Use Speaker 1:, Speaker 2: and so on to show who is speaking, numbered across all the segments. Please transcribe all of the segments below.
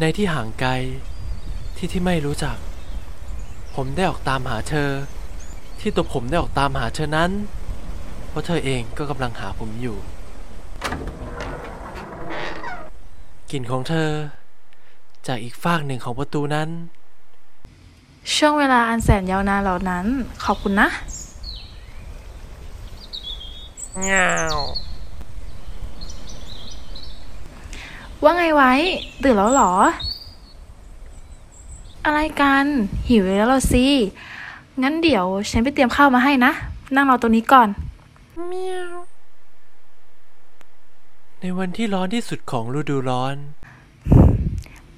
Speaker 1: ในที่ห่างไกลที่ที่ไม่รู้จัก ผมได้ออกตามหาเธอ ที่ตัวผมได้ออกตามหาเธอนั้น เพราะเธอเองก็กำลังหาผมอยู่ กลิ่นของเธอ จากอีกฝากหนึ่งของประตูนั้น
Speaker 2: ช่วงเวลาอันแสนยาวนานเหล่านั้น ขอบคุณนะ
Speaker 1: เงา
Speaker 2: ว่าไงไว้ ตื่นแล้วเหรอ อะไรกัน หิวแล้วเหรอสิงั้นเดี๋ยวฉันไปเตรียมข้าวมาให้นะ นั่งรอตรงนี้ก่อน
Speaker 1: เมียวในวันที่ร้อนที่สุดของฤดูร้อน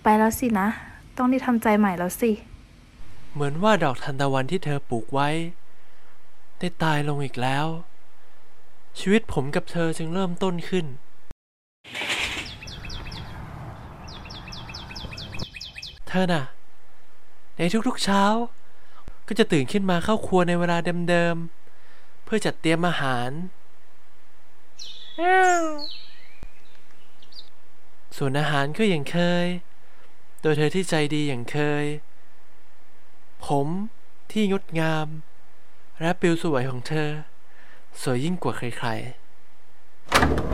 Speaker 2: ไปแล้วสินะ ต้องได้ทำใจใหม่แล้วสิ
Speaker 1: เหมือนว่าดอกทานตะวันที่เธอปลูกไว้ ได้ตายลงอีกแล้ว ชีวิตผมกับเธอจึงเริ่มต้นขึ้น เธอน่ะ ในทุกๆเช้า ก็จะตื่นขึ้นมาเข้าครัวในเวลาเดิมๆ เพื่อจัดเตรียมอาหาร ส่วนอาหารก็อย่างเคย โดยเธอที่ใจดีอย่างเคย ผมที่งดงาม และปิวสวยของเธอ สวยยิ่งกว่าใครๆ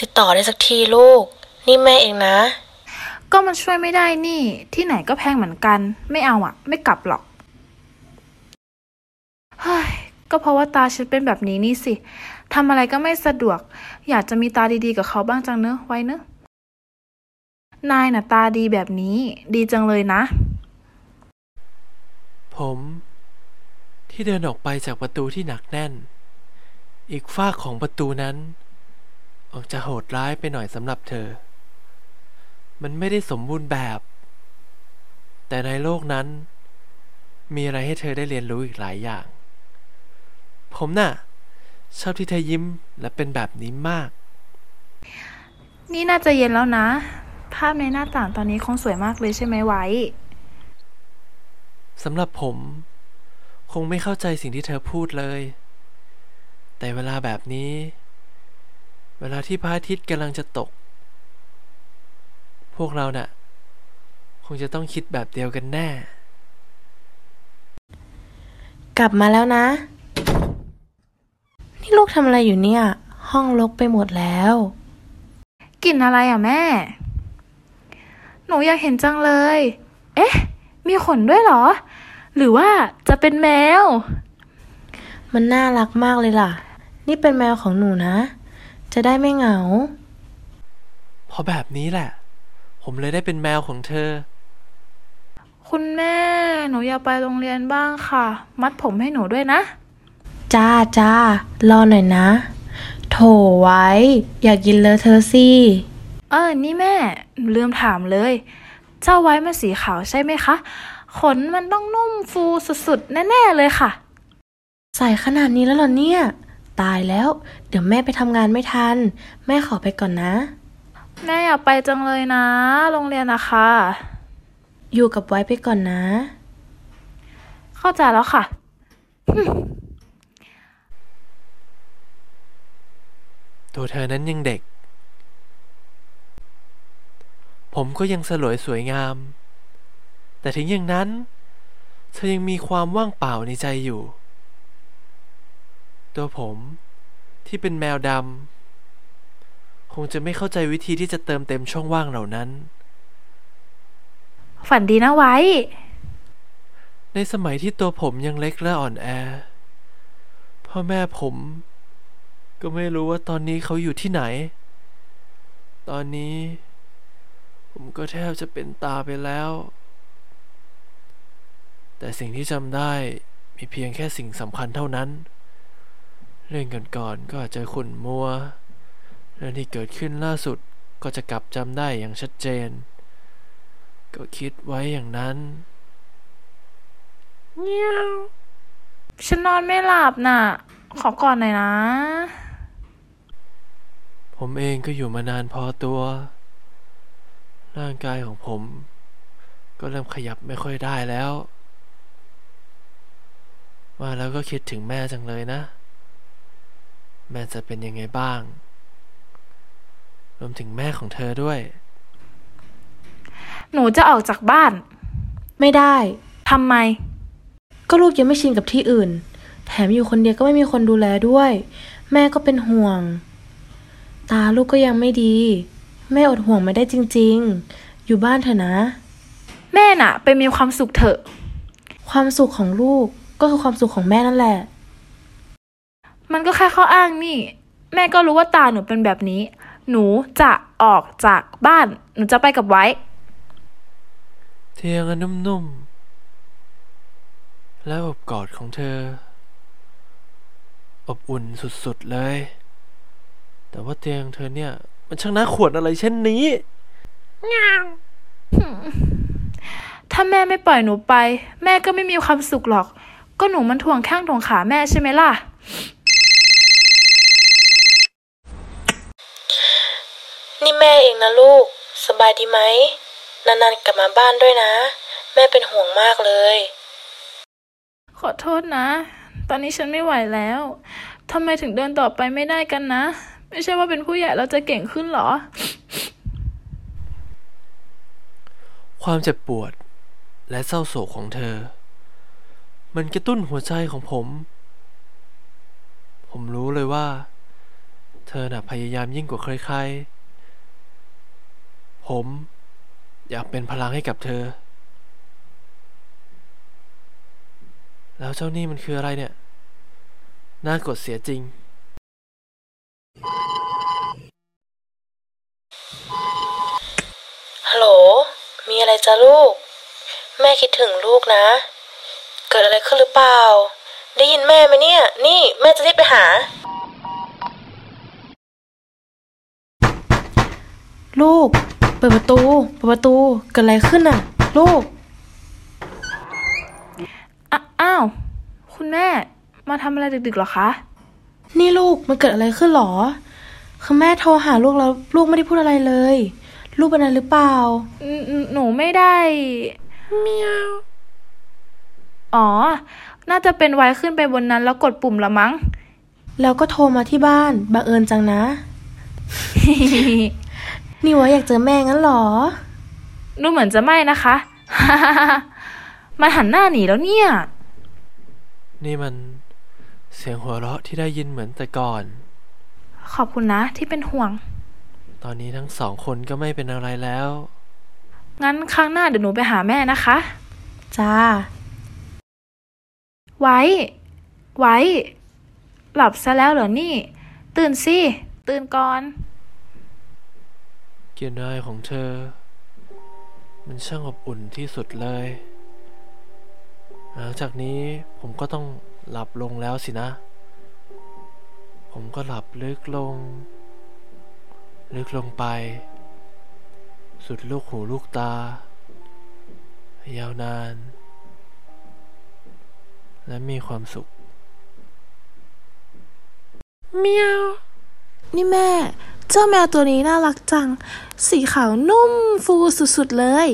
Speaker 3: ติดต่อได้สักทีลูก นี่แม่เองนะ
Speaker 2: ก็มันช่วยไม่ได้นี่ ที่ไหนก็แพงเหมือนกัน ไม่เอาอะไม่กลับหรอกเฮ้ยก็เพราะว่าตาฉันเป็นแบบนี้นี่สิทำอะไรก็ไม่สะดวก อยากจะมีตาดีๆกับเขาบ้างจังเนอะไว้เนอะนายน่ะตาดีแบบนี้ ดีจังเลยนะ
Speaker 1: ผม ที่เดินออกไปจากประตูที่หนักแน่น อีกฝากของประตูนั้น ออกจะโหดร้ายไปหน่อยสำหรับเธอ มันไม่ได้สมบูรณ์แบบ แต่ในโลกนั้น มีอะไรให้เธอได้เรียนรู้อีกหลายอย่าง ผมน่ะ ชอบที่เธอยิ้มและเป็นแบบนี้มาก
Speaker 2: นี่น่าจะเย็นแล้วนะ ภาพในหน้าต่างตอนนี้คงสวยมากเลยใช่ไหมไว้
Speaker 1: สำหรับผม คงไม่เข้าใจสิ่งที่เธอพูดเลย แต่เวลาแบบนี้ เวลาที่พระอาทิตย์กำลังจะตก พวกเราน่ะ คงจะต้องคิดแบบเดียวกันแน่
Speaker 3: กลับมาแล้วนะ นี่ลูกทำอะไรอยู่เนี่ย ห้องรกไปหมดแล้ว
Speaker 2: กลิ่นอะไรอะแม่ หนูอยากเห็นจังเลย เอ๊ะ มีขนด้วยเหรอ หรือว่าจะเป็นแมว
Speaker 3: มันน่ารักมากเลยล่ะ นี่เป็นแมวของหนูนะ จะได้ไม่เหงา
Speaker 1: เพราะแบบนี้แหละ ผมเลยได้เป็นแมวของเธอ
Speaker 2: คุณแม่ หนูอยากไปโรงเรียนบ้างค่ะ มัดผมให้หนูด้วยนะ
Speaker 3: จ้าจ้ารอหน่อยนะ โถไว้ อยากกินเลอะเธอสิ
Speaker 2: เออ นี่แม่ ลืมถามเลย เจ้าไว้มันสีขาวใช่ไหมคะ ขนมันต้องนุ่มฟูสุดๆ แน่ ๆ เลยค่ะ
Speaker 3: ใส่ขนาดนี้แล้วเหรอเนี่ย ตายแล้ว เดี๋ยวแม่ไปทำงานไม่ทัน แม่ขอไปก่อนนะ
Speaker 2: แม่อยากไปจังเลยนะ โรงเรียนนะคะ
Speaker 3: อยู่กับไว้ไปก่อนนะ
Speaker 2: เข้าใจแล้วค่ะ
Speaker 1: ตัวเธอนั้นยังเด็ก ผมก็ยังสลวยสวยงาม แต่ถึงอย่างนั้น เธอยังมีความว่างเปล่าในใจอยู่ ตัวผมที่เป็นแมวดำคงจะไม่เข้าใจวิธีที่จะเติมเต็มช่องว่างเหล่านั้น
Speaker 2: ฝันดีนะไว้
Speaker 1: ในสมัยที่ตัวผมยังเล็กและอ่อนแอ พ่อแม่ผม ก็ไม่รู้ว่าตอนนี้เขาอยู่ที่ไหน ตอนนี้ ผมก็แทบจะเป็นตาไปแล้ว แต่สิ่งที่จำได้มีเพียงแค่สิ่งสำคัญเท่านั้น เรื่องก่อนๆก็อาจจะขุ่นมัว เรื่องที่เกิดขึ้นล่าสุดก็จะกลับจำได้อย่างชัดเจน ก็คิดไว้อย่างนั้น
Speaker 2: ฉันนอนไม่หลับน่ะ ขอก่อนหน่อยนะ
Speaker 1: ผมเองก็อยู่มานานพอตัว ร่างกายของผม ก็เริ่มขยับไม่ค่อยได้แล้ว ว่าแล้วก็คิดถึงแม่จังเลยนะ แม่จะเป็นยังไงบ้าง รวมถึงแม่ของเธอด้วย
Speaker 2: หนูจะออกจากบ้าน
Speaker 3: ไม่ได้
Speaker 2: ทำไม
Speaker 3: ก็ลูกยังไม่ชินกับที่อื่น แถมอยู่คนเดียวก็ไม่มีคนดูแลด้วย แม่ก็เป็นห่วง ตาลูกก็ยังไม่ดี แม่อดห่วงไม่ได้จริง ๆ อยู่บ้านเถอะนะ
Speaker 2: แม่น่ะ ไปมีความสุขเถอะ
Speaker 3: ความสุขของลูกก็คือความสุขของแม่นั่นแหละ
Speaker 2: มันก็แค่ข้ออ้างนี่ แม่ก็รู้ว่าตาหนูเป็นแบบนี้ หนูจะออกจากบ้าน หนูจะไปกับไว้
Speaker 1: เตียงอันนุ่มๆ และอบกอดของเธอ อบอุ่นสุดๆเลย แต่ว่าเตียงเธอเนี่ย มันช่างน่าขวดอะไรเช่นนี้
Speaker 2: ถ้าแม่ไม่ปล่อยหนูไป แม่ก็ไม่มีความสุขหรอก ก็หนูมันถ่วงแข้งถ่วงขาแม่ใช่ไหมล่ะ
Speaker 3: นี่แม่เองนะลูก สบายดีไหม นานๆกลับมาบ้านด้วยนะ แม่เป็นห่วงมากเลย
Speaker 2: ขอโทษนะ ตอนนี้ฉันไม่ไหวแล้วทำไมถึงเดินต่อไปไม่ได้กันนะ ไม่ใช่ว่าเป็นผู้ใหญ่เราจะเก่งขึ้นหรอ
Speaker 1: ความเจ็บปวดและเศร้าโศกของเธอ มันกระตุ้นหัวใจของผม ผมรู้เลยว่า เธอน่ะพยายามยิ่งกว่าใครๆ ผม อยากเป็นพลังให้กับเธอ แล้วเจ้านี่มันคืออะไรเนี่ย น่ากดเสียจริง
Speaker 3: ฮัลโหล มีอะไรจ้ะลูก แม่คิดถึงลูกนะ เกิดอะไรขึ้นหรือเปล่า ได้ยินแม่ไหมเนี่ย นี่แม่จะรีบไปหา ลูก เปิดประตู เปิดประตู เกิดอะไรขึ้นน่ะ ลูก
Speaker 2: อะอ้าว คุณแม่ มาทำอะไรดึกๆเหรอคะ
Speaker 3: นี่ลูก มันเกิดอะไรขึ้นหรอ คือแม่โทรหาลูกแล้ว ลูกไม่ได้พูดอะไรเลย ลูกเป็นอะไรหรือเปล่า
Speaker 2: หนหนูไม่ได้เมียว อ๋อ น่าจะเป็นไว้ขึ้นไปบนนั้นแล้วกดปุ่มละมั้ง
Speaker 3: แล้วก็โทรมาที่บ้าน บังเอิญจังนะ นี่วะอยากเจอแม่งั้นหรอ
Speaker 2: ดูเหมือนจะไม่นะคะ มันหันหน้าหนีแล้วเนี่ย
Speaker 1: นี่มันเสียงหัวเราะที่ได้ยินเหมือนแต่ก่อน
Speaker 2: ขอบคุณนะที่เป็นห่วง
Speaker 1: ตอนนี้ทั้งสองคนก็ไม่เป็นอะไรแล้ว
Speaker 2: งั้นครั้งหน้าเดี๋ยวหนูไปหาแม่นะคะ
Speaker 3: จ้า
Speaker 2: ไว้ ไว้ หลับซะแล้วเหรอนี่ ตื่นสิ ตื่นก่อน
Speaker 1: กลิ่นอายของเธอ มันช่างอบอุ่นที่สุดเลย หลังจากนี้ผมก็ต้องหลับลงแล้วสินะ ผมก็หลับลึกลง ลึกลงไป สุดลูกหูลูกตา ยาวนาน และมีความสุข
Speaker 4: เมียว นี่แม่ เจ้าแมวตัวนี้น่ารักจัง สีขาวนุ่มฟูสุดๆเลย